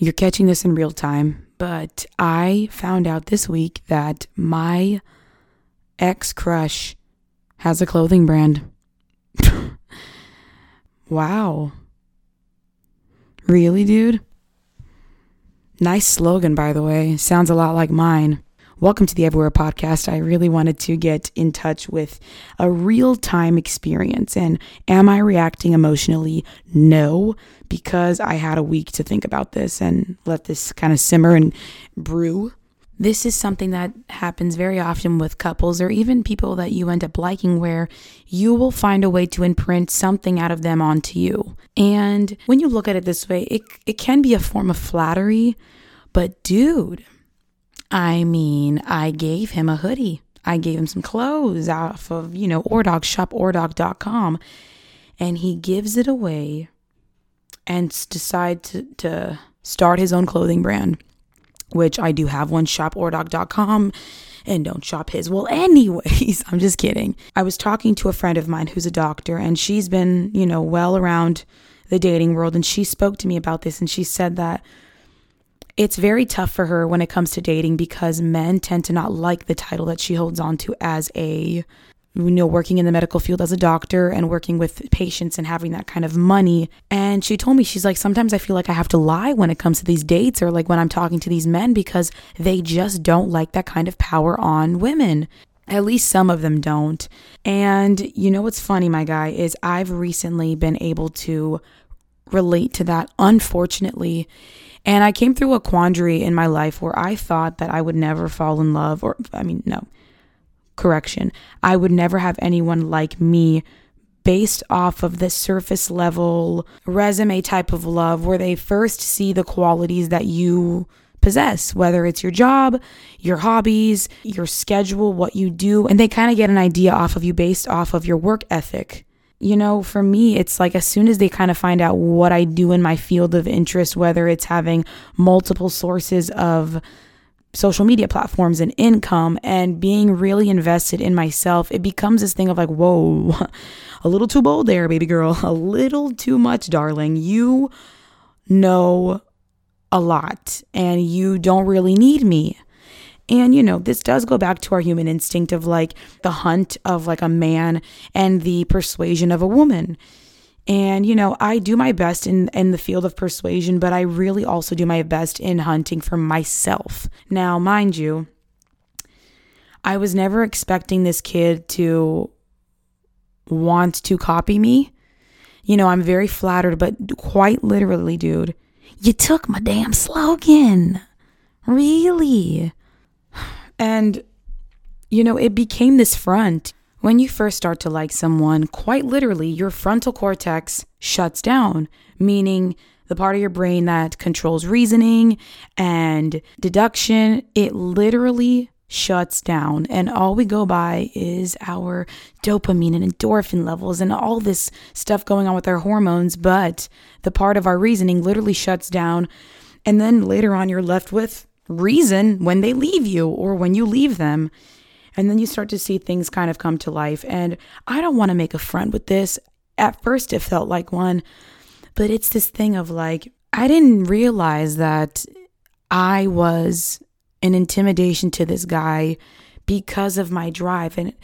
you're catching this in real time, but I found out this week that my ex crush has a clothing brand. wow. Really, dude? Nice slogan, by the way. Sounds a lot like mine. Welcome to the Everywhere podcast. I really wanted to get in touch with a real time experience. And am I reacting emotionally? No, because I had a week to think about this and let this kind of simmer and brew. This is something that happens very often with couples or even people that you end up liking, where you will find a way to imprint something out of them onto you. And when you look at it this way, it, it can be a form of flattery, but dude, I mean, I gave him a hoodie. I gave him some clothes off of, you know, Ordauq, shopordauq.com. And he gives it away and decide to, to start his own clothing brand, which I do have one, shopordauq.com and don't shop his. Well, anyways, I'm just kidding. I was talking to a friend of mine who's a doctor and she's been, you know, well around the dating world and she spoke to me about this and she said that it's very tough for her when it comes to dating because men tend to not like the title that she holds on to as a you know working in the medical field as a doctor and working with patients and having that kind of money. And she told me she's like sometimes i feel like i have to lie when it comes to these dates or like when i'm talking to these men because they just don't like that kind of power on women. At least some of them don't. And you know what's funny my guy is i've recently been able to relate to that unfortunately and I came through a quandary in my life where I thought that I would never fall in love, or, I mean, no, correction. I would never have anyone like me based off of the surface level resume type of love where they first see the qualities that you possess, whether it's your job, your hobbies, your schedule, what you do, and they kind of get an idea off of you based off of your work ethic you know, for me, it's like as soon as they kind of find out what I do in my field of interest, whether it's having multiple sources of social media platforms and income and being really invested in myself, it becomes this thing of like, whoa, a little too bold there, baby girl, a little too much, darling. You know a lot and you don't really need me. And, you know, this does go back to our human instinct of like the hunt of like a man and the persuasion of a woman. And, you know, I do my best in, in the field of persuasion, but I really also do my best in hunting for myself. Now, mind you, I was never expecting this kid to want to copy me. You know, I'm very flattered, but quite literally, dude, you took my damn slogan. Really? And, you know, it became this front. When you first start to like someone, quite literally, your frontal cortex shuts down, meaning the part of your brain that controls reasoning and deduction, it literally shuts down. And all we go by is our dopamine and endorphin levels and all this stuff going on with our hormones. But the part of our reasoning literally shuts down. And then later on, you're left with reason when they leave you or when you leave them. And then you start to see things kind of come to life. And I don't want to make a front with this. At first, it felt like one, but it's this thing of like, I didn't realize that I was an intimidation to this guy because of my drive. And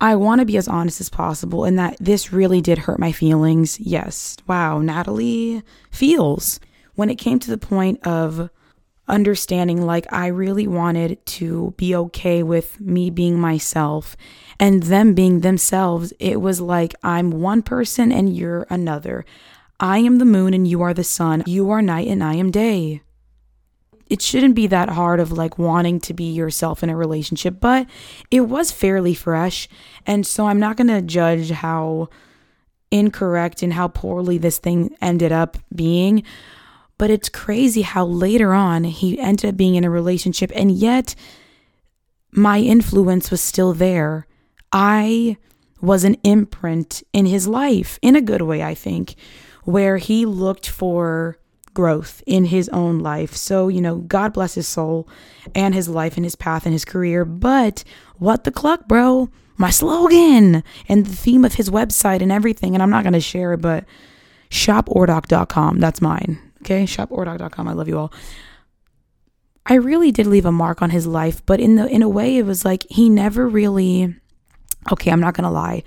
I want to be as honest as possible and that this really did hurt my feelings. Yes. Wow. Natalie feels. When it came to the point of understanding like I really wanted to be okay with me being myself and them being themselves. It was like I'm one person and you're another. I am the moon and you are the sun. You are night and I am day. It shouldn't be that hard of like wanting to be yourself in a relationship, but it was fairly fresh. And so I'm not going to judge how incorrect and how poorly this thing ended up being. But it's crazy how later on he ended up being in a relationship and yet my influence was still there. I was an imprint in his life in a good way, I think, where he looked for growth in his own life. So, you know, God bless his soul and his life and his path and his career. But what the cluck, bro? My slogan and the theme of his website and everything. And I'm not going to share it, but shopordauq.com. That's mine Okay, shopordauq.com. I love you all. I really did leave a mark on his life, but in the in a way it was like he never really okay, I'm not going to lie.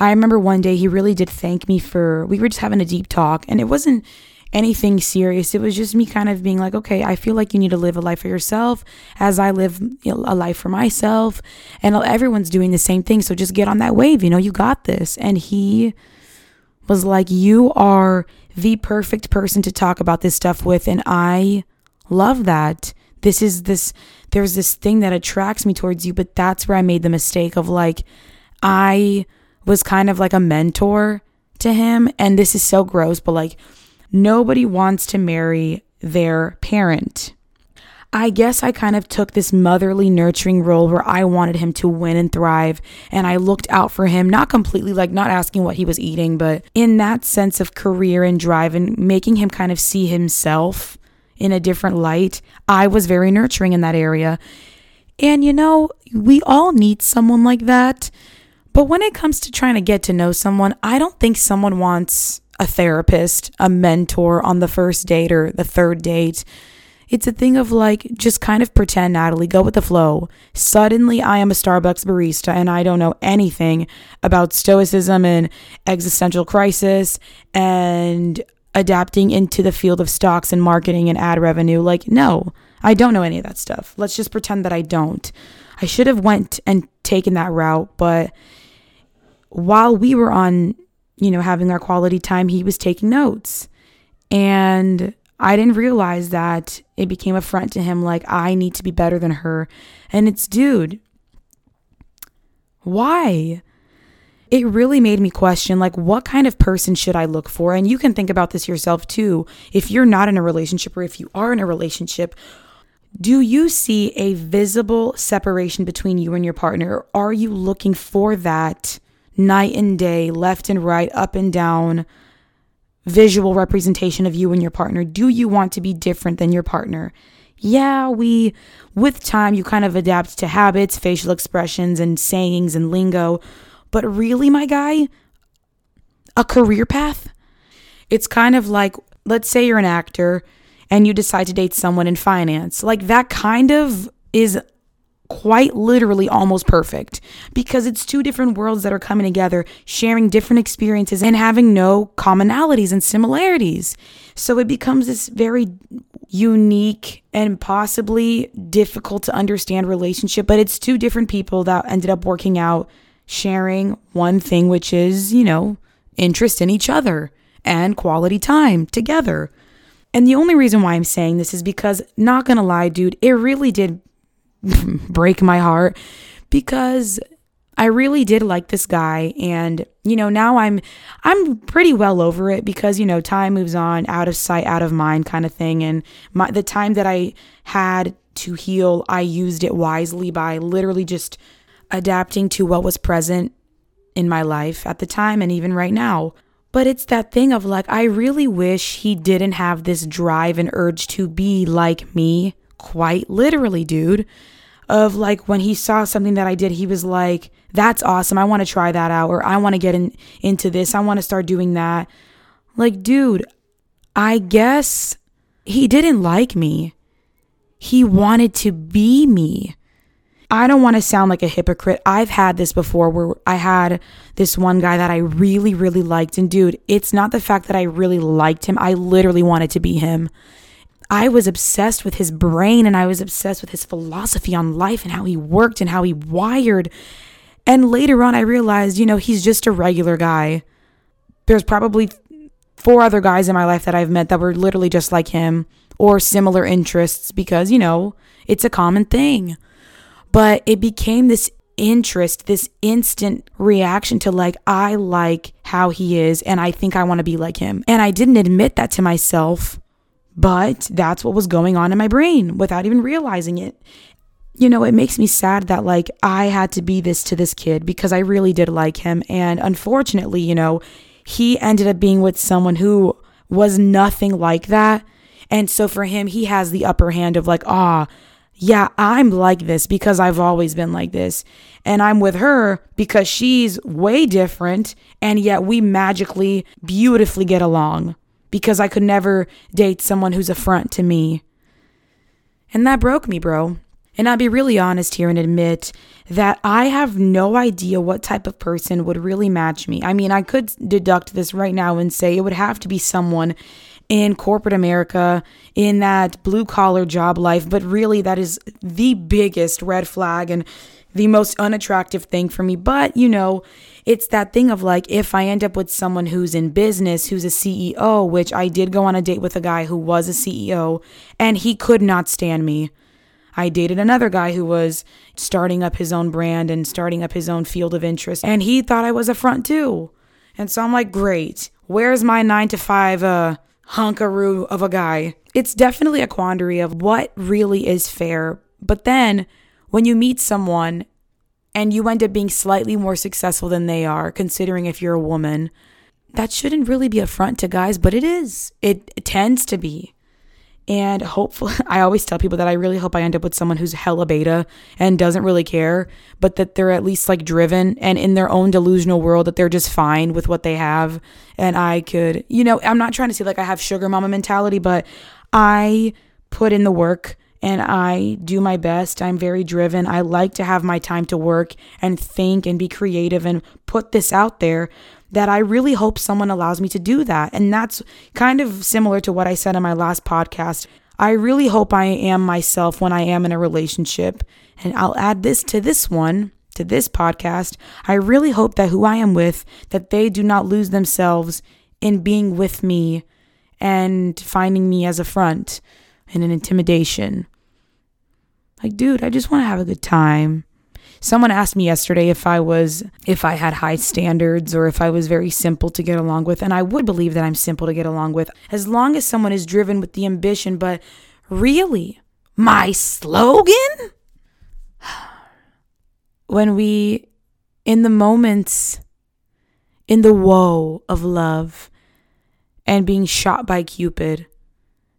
I remember one day he really did thank me for we were just having a deep talk and it wasn't anything serious. It was just me kind of being like, okay, I feel like you need to live a life for yourself as I live a life for myself. And everyone's doing the same thing. So just get on that wave. You know, you got this. And he was like, you are the perfect person to talk about this stuff with. And I love that. This is this, there's this thing that attracts me towards you. But that's where I made the mistake of like, I was kind of like a mentor to him. And this is so gross, but like, Nobody wants to marry their parent. I guess I kind of took this motherly, nurturing role where I wanted him to win and thrive. And I looked out for him, not completely like not asking what he was eating, but in that sense of career and drive and making him kind of see himself in a different light. I was very nurturing in that area. And you know, we all need someone like that. But when it comes to trying to get to know someone, I don't think someone wants a therapist, a mentor on the first date or the third date. It's a thing of like, just kind of pretend, Natalie, go with the flow. Suddenly, I am a Starbucks barista and I don't know anything about stoicism and existential crisis and adapting into the field of stocks and marketing and ad revenue. Like, no, I don't know any of that stuff. Let's just pretend that I don't. I should have went and taken that route, but while we were on you know, having our quality time, he was taking notes. And I didn't realize that it became a front to him like, I need to be better than her. And it's, dude, why? It really made me question, like, what kind of person should I look for? And you can think about this yourself too. If you're not in a relationship or if you are in a relationship, do you see a visible separation between you and your partner? Are you looking for that night and day, left and right, up and down visual representation of you and your partner? Do you want to be different than your partner? Yeah, we, with time, you kind of adapt to habits, facial expressions, and sayings and lingo. But really, my guy, a career path? It's kind of like, let's say you're an actor and you decide to date someone in finance. Like, that kind of is quite literally almost perfect because it's two different worlds that are coming together, sharing different experiences and having no commonalities and similarities. So it becomes this very unique and possibly difficult to understand relationship, but it's two different people that ended up working out sharing one thing, which is, you know, interest in each other and quality time together. And the only reason why I'm saying this is because, not gonna lie, dude, it really did break my heart because I really did like this guy. And you know now I'm I'm pretty well over it because you know time moves on out of sight out of mind kind of thing. And my the time that I had to heal I used it wisely by literally just adapting to what was present in my life at the time and even right now. But it's that thing of like I really wish he didn't have this drive and urge to be like me quite literally dude of like when he saw something that I did, he was like, that's awesome. I want to try that out or I want to get in, into this. I want to start doing that. Like, dude, I guess he didn't like me. He wanted to be me. I don't want to sound like a hypocrite. I've had this before where I had this one guy that I really, really liked. And dude, it's not the fact that I really liked him. I literally wanted to be him. I was obsessed with his brain and I was obsessed with his philosophy on life and how he worked and how he wired. And later on, I realized, you know, he's just a regular guy. There's probably four other guys in my life that I've met that were literally just like him or similar interests because, you know, it's a common thing. But it became this interest, this instant reaction to like, I like how he is and I think I want to be like him. And I didn't admit that to myself but that's what was going on in my brain without even realizing it. You know, it makes me sad that like I had to be this to this kid because I really did like him. And unfortunately, you know, he ended up being with someone who was nothing like that. And so for him, he has the upper hand of like, ah, yeah, I'm like this because I've always been like this. And I'm with her because she's way different. And yet we magically, beautifully get along because I could never date someone who's a front to me. And that broke me, bro. And I'll be really honest here and admit that I have no idea what type of person would really match me. I mean, I could deduct this right now and say it would have to be someone in corporate America, in that blue collar job life, but really that is the biggest red flag and the most unattractive thing for me. But, you know, it's that thing of like, if I end up with someone who's in business, who's a CEO, which I did go on a date with a guy who was a CEO and he could not stand me. I dated another guy who was starting up his own brand and starting up his own field of interest, and he thought I was a front too. And so I'm like, great, where's my nine to five uh, hunkaroo of a guy? It's definitely a quandary of what really is fair. But then when you meet someone and you end up being slightly more successful than they are, considering if you're a woman, that shouldn't really be a front to guys, but it is. It, it tends to be. And hopefully, I always tell people that I really hope I end up with someone who's hella beta and doesn't really care, but that they're at least like driven and in their own delusional world that they're just fine with what they have. And I could, you know, I'm not trying to say like I have sugar mama mentality, but I put in the work and I do my best. I'm very driven. I like to have my time to work and think and be creative and put this out there that I really hope someone allows me to do that. And that's kind of similar to what I said in my last podcast. I really hope I am myself when I am in a relationship. And I'll add this to this one, to this podcast. I really hope that who I am with, that they do not lose themselves in being with me and finding me as a front and an intimidation. Like, dude, I just want to have a good time. Someone asked me yesterday if I was if I had high standards or if I was very simple to get along with, and I would believe that I'm simple to get along with as long as someone is driven with the ambition, but really, my slogan when we in the moments in the woe of love and being shot by Cupid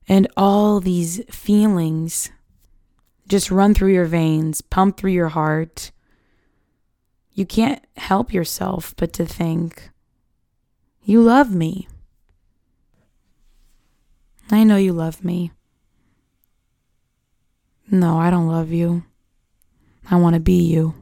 and all these feelings just run through your veins, pump through your heart, you can't help yourself but to think, You love me. I know you love me. No, I don't love you. I want to be you.